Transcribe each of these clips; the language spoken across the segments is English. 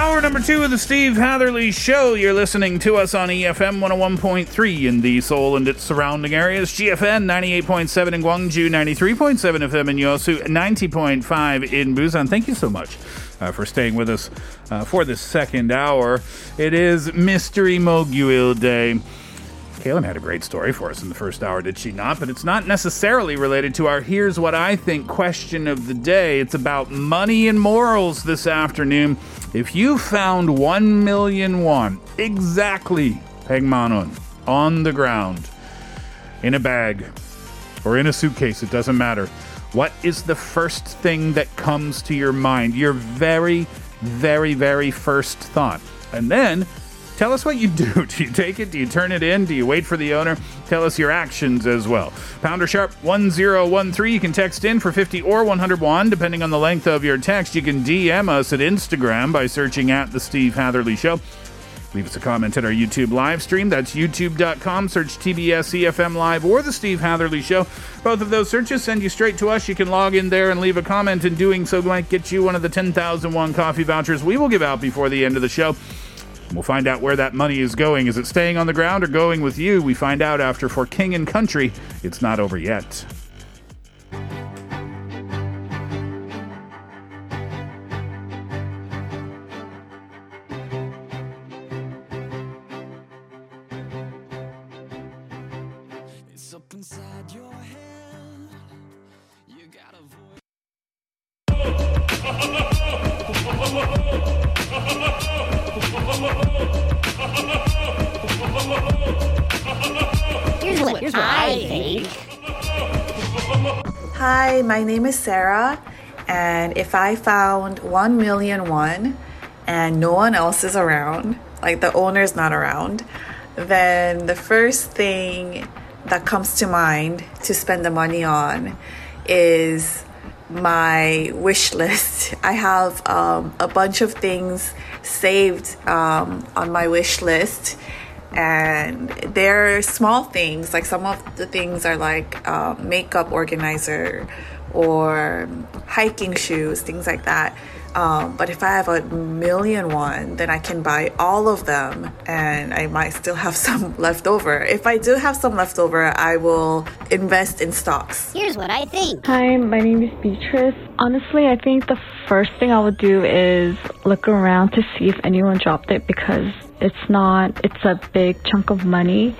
Hour number two of the Steve Hatherly Show. You're listening to us on EFM 101.3 in the Seoul and its surrounding areas, GFN 98.7 in Gwangju, 93.7 FM in Yosu, 90.5 in Busan. Thank you so much uh, for staying with us uh, for this second hour. It is Mystery Moguil Day. Kaylin had a great story for us in the first hour, did she not? But it's not necessarily related to our Here's What I Think question of the day. It's about money and morals this afternoon. If you found 1 million won, exactly, Pegmanon, on the ground, in a bag, or in a suitcase, it doesn't matter. What is the first thing that comes to your mind? Your very, very, very first thought. And then tell us what you do. Do you take it? Do you turn it in? Do you wait for the owner? Tell us your actions as well. Pounder sharp 1013. You can text in for 50 or 101, depending on the length of your text. You can DM us at Instagram by searching at The Steve Hatherly Show. Leave us a comment at our YouTube live stream. That's youtube.com. Search TBS EFM Live or The Steve Hatherly Show. Both of those searches send you straight to us. You can log in there and leave a comment, and doing so might get you one of the 10,001 coffee vouchers we will give out before the end of the show. We'll find out where that money is going. Is it staying on the ground or going with you? We find out after For King and Country. It's not over yet. Here's what, here's what I think. Hi, my name is Sarah, and if I found 1 million won and no one else is around, like the owner's not around, then the first thing that comes to mind to spend the money on is my wish list. I have um, a bunch of things saved um, on my wish list and they're small things like some of the things are like um, makeup organizer or hiking shoes things like that um, but if i have a million one then i can buy all of them and i might still have some left over if i do have some left over i will invest in stocks Here's what I think. Hi, my name is Beatrice. Honestly, I think the first thing I would do is look around to see if anyone dropped it because it's not, it's a big chunk of money.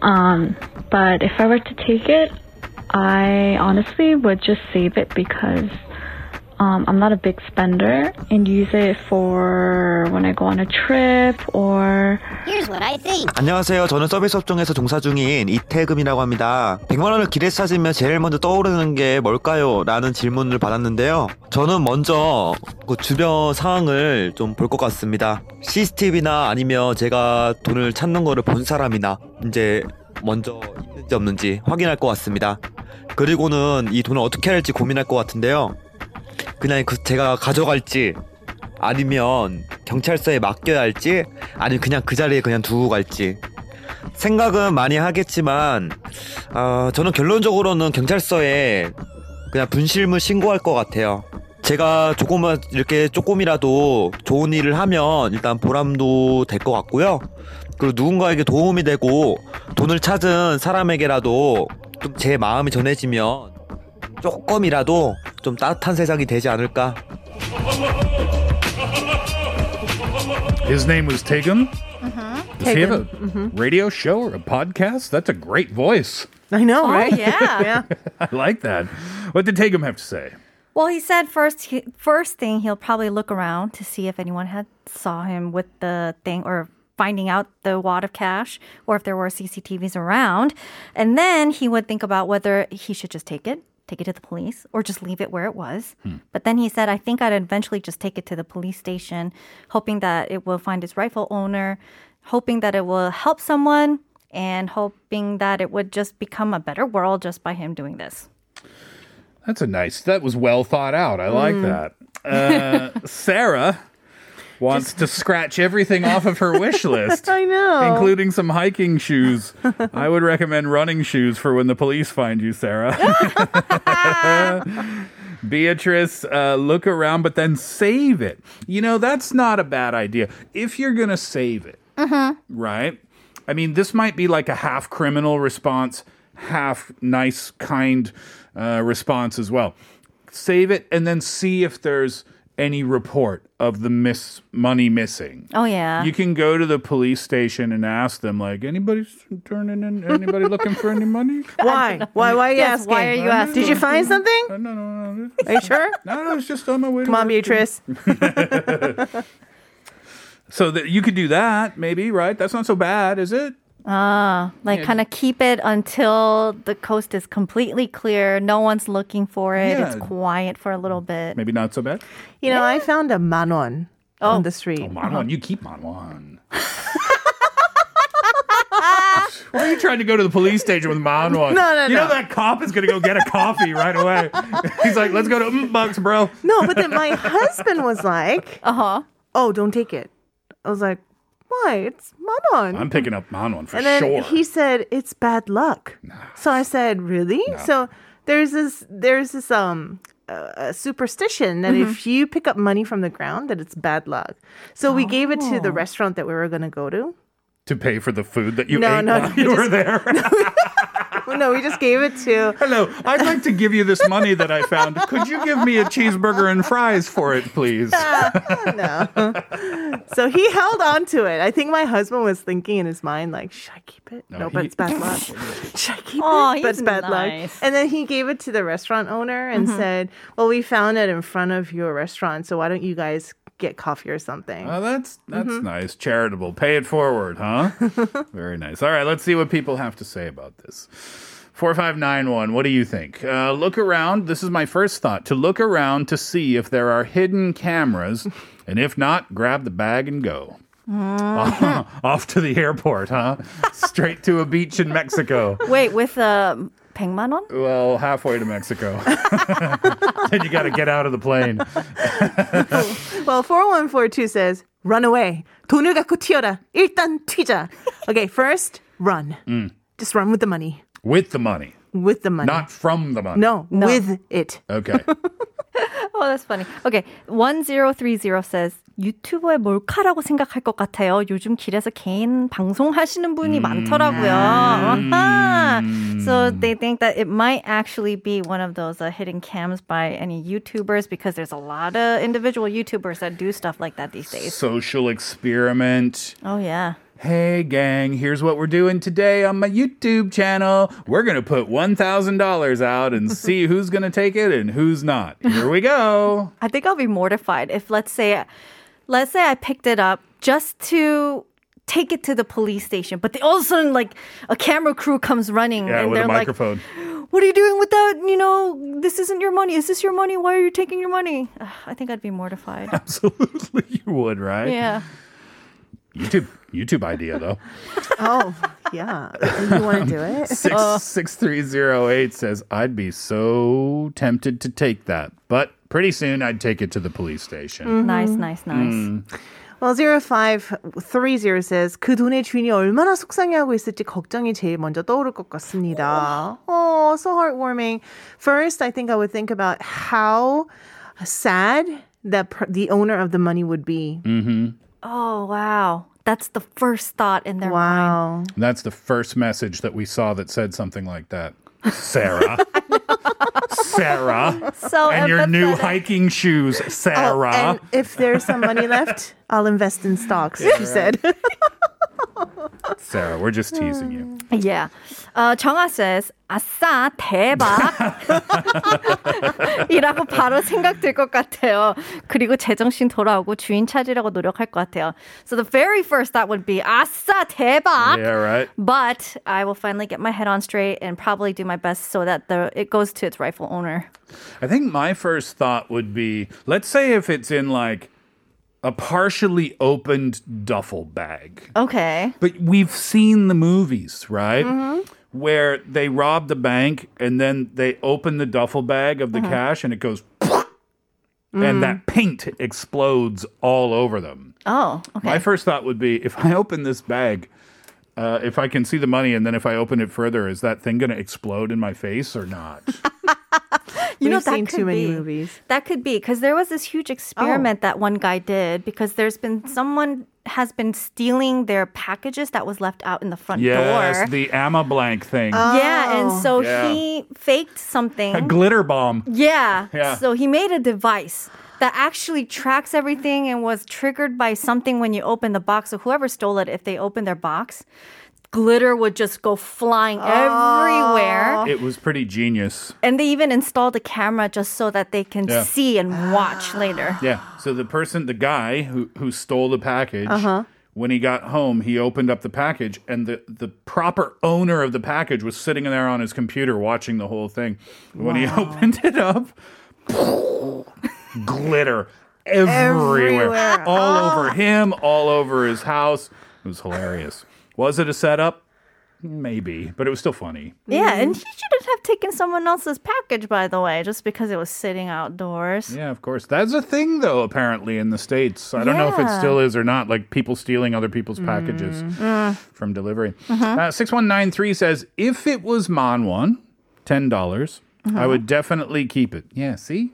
Um, but if I were to take it, I honestly would just save it because um, I'm not a big spender and use it for when I go on a trip or Here's what I think. 안녕하세요. 저는 서비스 업종에서 종사 중인 이태금이라고 합니다. 100만 원을 길에서 찾으면 제일 먼저 떠오르는 게 뭘까요? 라는 질문을 받았는데요. 저는 먼저 그 주변 상황을 좀 볼 것 같습니다. CCTV나 아니면 제가 돈을 찾는 거를 본 사람이나 이제 먼저 있는지 없는지 확인할 것 같습니다. 그리고는 이 돈을 어떻게 할지 고민할 것 같은데요. 그냥 그 제가 가져갈지 아니면 경찰서에 맡겨야 할지 아니면 그냥 그 자리에 그냥 두고 갈지 생각은 많이 하겠지만 어, 저는 결론적으로는 경찰서에 그냥 분실물 신고할 것 같아요. 제가 조금만 이렇게 조금이라도 좋은 일을 하면 일단 보람도 될 것 같고요. 그리고 누군가에게 도움이 되고 돈을 찾은 사람에게라도 좀 제 마음이 전해지면 조금이라도 좀 따뜻한 세상이 되지 않을까 His name was Tegum. Mm-hmm. Does he have a radio show or a podcast? That's a great voice. I know, Oh, right? yeah. yeah. I like that. What did Tagum have to say? Well, he said first, he, first thing he'll probably look around to see if anyone had saw him with the thing or finding out the wad of cash or if there were CCTVs around, and then he would think about whether he should just take it, take it to the police, or just leave it where it was. But then he said, I think I'd eventually just take it to the police station, hoping that it will find its rightful owner, hoping that it will help someone, and hoping that it would just become a better world just by him doing this. That's a nice. That was well thought out. I like Mm. that. Uh, Sarah wants to scratch everything off of her wish list. I know. Including some hiking shoes. I would recommend running shoes for when the police find you, Sarah. Beatrice, uh, look around, but then save it. You know, that's not a bad idea. If you're going to save it, right? I mean, this might be like a half criminal response, half nice, kind uh, response as well. Save it and then see if there's any report of the miss money missing. Oh, yeah. You can go to the police station and ask them, like, anybody turning in, anybody looking for any money? Why? Why? Why are you Yes, asking? why are you asking? Did you find something? No, no, no. no. Are you sure? No, no, it's just on my way. to Come on, work. Beatrice. So that you could do that, maybe, right? That's not so bad, is it? Ah, like Yeah. kind of keep it until the coast is completely clear. No one's looking for it. It's quiet for a little bit. Maybe not so bad. You know, I found a manwon on the street. Oh, Manwan, you keep Manwan. Why are you trying to go to the police station with Manwan? No, no, no. You know that cop is going to go get a coffee right away. He's like, let's go to mm, Bucks, bro. No, but then my husband was like, Uh huh. "Oh, don't take it." I was like, "Why? It's Manon. I'm picking up Manon for and then sure. he said it's bad luck. So I said, "Really?" So there's this there's this um uh, superstition that Mm-hmm. if you pick up money from the ground that it's bad luck. So we gave it to the Oh. restaurant that we were going to go to. to pay for the food that you No, ate no, while no, you were there. no, we just gave it to Hello, I'd like to give you this money that I found. Could you give me a cheeseburger and fries for it, please? no. so he held on to it. I think my husband was thinking in his mind, like, should I keep it? No, No, but it's bad luck. should I keep Aw, it? But it's bad nice. luck. And then he gave it to the restaurant owner and mm-hmm. said, well, we found it in front of your restaurant, so why don't you guys get coffee or something? Oh, that's that's Mm-hmm. nice. Charitable. Pay it forward, huh? Very nice. All right, let's see what people have to say about this. 4591, what do you think? Uh, look around. This is my first thought to look around to see if there are hidden cameras. And if not, grab the bag and go. Off to the airport, huh? Straight to a beach in Mexico. Wait, with uh, 100만 원? Well, halfway to Mexico. then you got to get out of the plane. Well, 4142 says, run away. 돈을 갖고 튀어라. 일단 튀자. Okay, first, run. Just run with the money. With the money, With the money. not from the money. no, No. with it. Okay. Oh, that's funny. Okay, 1030 says 유튜버의 몰카라고 생각할 것 같아요. 요즘 길에서 개인 방송하시는 분이 많더라고요. 아하. So they think that it might actually be one of those uh, hidden cams by any YouTubers because there's a lot of individual YouTubers that do stuff like that these days. Social experiment. Oh yeah. Hey, gang, here's what we're doing today on my YouTube channel. We're going to put $1,000 out and see who's going to take it and who's not. Here we go. I think I'll be mortified if let's say let's say I picked it up just to take it to the police station, but all of a sudden like a camera crew comes running Yeah, and with a they're like microphone. what are you doing with that? You know, this isn't your money. Is this your money? Why are you taking your money? Ugh, I think I'd be mortified. Absolutely, you would, right? yeah. YouTube, YouTube idea though. Oh, yeah. You want to do it? Six six three zero eight says I'd be so tempted to take that, but pretty soon I'd take it to the police station. Nice, nice, nice. Mm. Well, 0530 says 그 돈의 주인이 얼마나 속상해하고 있을지 걱정이 제일 먼저 떠오를 것 같습니다. Oh, so heartwarming. First, I think I would think about how sad that per- the owner of the money would be. Mm-hmm. Oh wow. That's the first thought in their Wow. mind. That's the first message that we saw that said something like that. Sarah. Sarah. So and your new hiking shoes, Oh, Sarah. and if there's some money left, I'll invest in stocks, she said. Sarah, we're just teasing you. Yeah. Uh, 정아 says, 아싸, 대박. 이라고 바로 생각될 것 같아요. 그리고 제정신 돌아오고 주인 찾으려고 노력할 것 같아요. So the very first thought would be, 아싸, 대박. Yeah, right. But I will finally get my head on straight and probably do my best so that the it goes to its rightful owner. I think my first thought would be let's say if it's in like a partially opened duffel bag. Okay. But we've seen the movies, right? Mm-hmm. Where they rob the bank and then they open the duffel bag of the mm-hmm. cash and it goes and mm. that paint explodes all over them. Oh, okay. My first thought would be if I open this bag, uh, if I can see the money and then if I open it further, is that thing going to explode in my face or not? You know, We've that seen could too many be. movies. That could be because there was this huge experiment oh. that one guy did because there's been someone has been stealing their packages that was left out in the front yes, door. the Amma Blank thing. Yeah, and so oh. Yeah. he faked something. a glitter bomb. yeah. Yeah. So he made a device that actually tracks everything and was triggered by something when you open the box. So whoever stole it, if they opened their box, glitter would just go flying everywhere. Ah. It was pretty genius. And they even installed a camera just so that they can Yeah. see and watch ah. later. Yeah. So the person, the guy who, who stole the package, Uh-huh. when he got home, he opened up the package, and the, the proper owner of the package was sitting there on his computer watching the whole thing. When he opened it up, glitter everywhere, Everywhere. all over ah. him, all over his house. It was hilarious. Was it a setup? Maybe, but it was still funny. Yeah, and he shouldn't have taken someone else's package, by the way, just because it was sitting outdoors. Yeah, of course. That's a thing, though, apparently, in the States. I don't know if it Yeah. still is or not, like people stealing other people's packages Mm. from delivery. Mhm. Uh, 6193 says, if it was Manwon, $10, dollars I would definitely keep it. Yeah, see?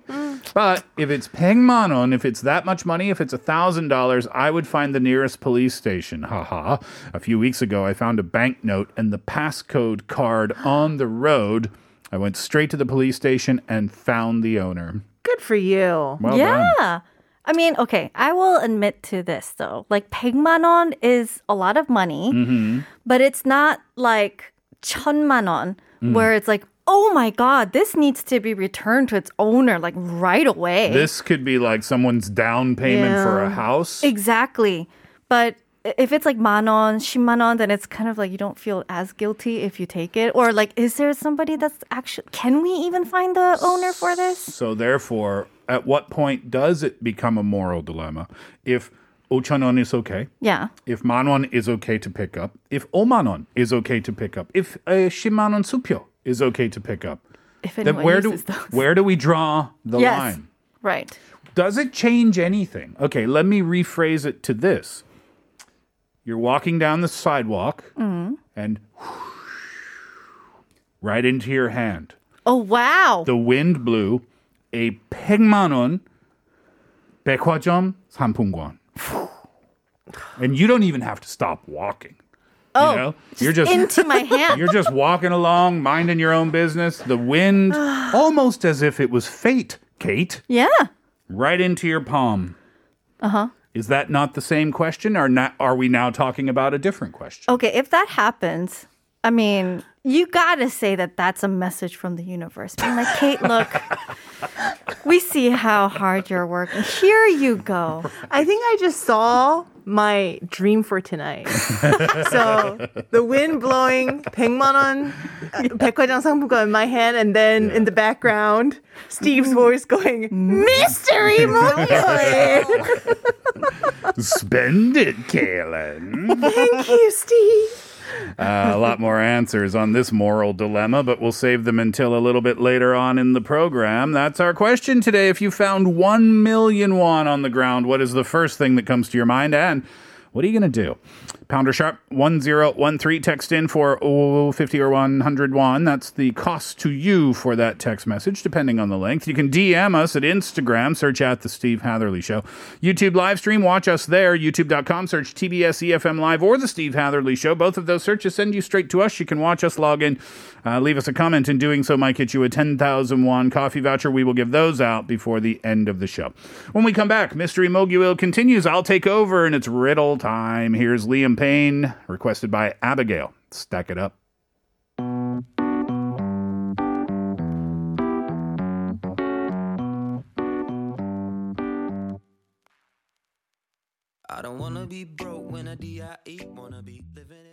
But if it's Pengmanon, if it's that much money, if it's $1,000, I would find the nearest police station. Haha. A few weeks ago, I found a banknote and the passcode card on the road. I went straight to the police station and found the owner. Good for you. Well yeah. done. I mean, okay, I will admit to this though. Like 100만 원 is a lot of money, Mm-hmm. but it's not like 천만 원 Mm. where it's like, oh my god, this needs to be returned to its owner like right away. This could be like someone's down payment yeah. for a house. Exactly. But if it's like manon, shimanon, then it's kind of like you don't feel as guilty if you take it. Or like, is there somebody that's actually? Can we even find the owner for this? So therefore, at what point does it become a moral dilemma? If Ochanon is okay. Yeah. If Manon is okay to pick up. If Omanon is okay to pick up. If uh, Shimanon Supyo is okay to pick up, If then anyone where do uses those. where do we draw the yes. line? Right. Does it change anything? Okay, let me rephrase it to this. You're walking down the sidewalk Mm. and right into your hand. Oh, wow. The wind blew a 100만 원 백화점 상품권. And you don't even have to stop walking. Oh, you know? you're just into my hand. You're just walking along, minding your own business. The wind, almost as if it was fate, Kate, Yeah. right into your palm. Uh huh. Is that not the same question, or not, are we now talking about a different question? Okay, if that happens, I mean, you gotta say that that's a message from the universe. Being like, Kate, look, we see how hard you're working. Here you go. I think I just saw my dream for tonight. so the wind blowing 100만 원 uh, 백화점 상품권 in my hand and then in the background Steve's voice going mystery movie. Spend it, Kaylin. Thank you, Steve. Uh, a lot more answers on this moral dilemma, but we'll save them until a little bit later on in the program. That's our question today. If you found 1 million won on the ground, what is the first thing that comes to your mind? And what are you going to do? Pounder sharp 1013 text in for oh, 50 or 101. That's the cost to you for that text message, depending on the length. You can DM us at Instagram, search at The Steve Hatherly Show. YouTube live stream, watch us there, youtube.com, search TBS EFM Live or The Steve Hatherly Show. Both of those searches send you straight to us. You can watch us, log in, uh, leave us a comment. In doing so, might get you a 10,000 won coffee voucher. We will give those out before the end of the show. When we come back, Mystery Moguil continues. I'll take over, and it's riddle time. Here's Liam Champagne, requested by Abigail. Stack it up. I don't wanna be broke when I D.I.E. Wanna be living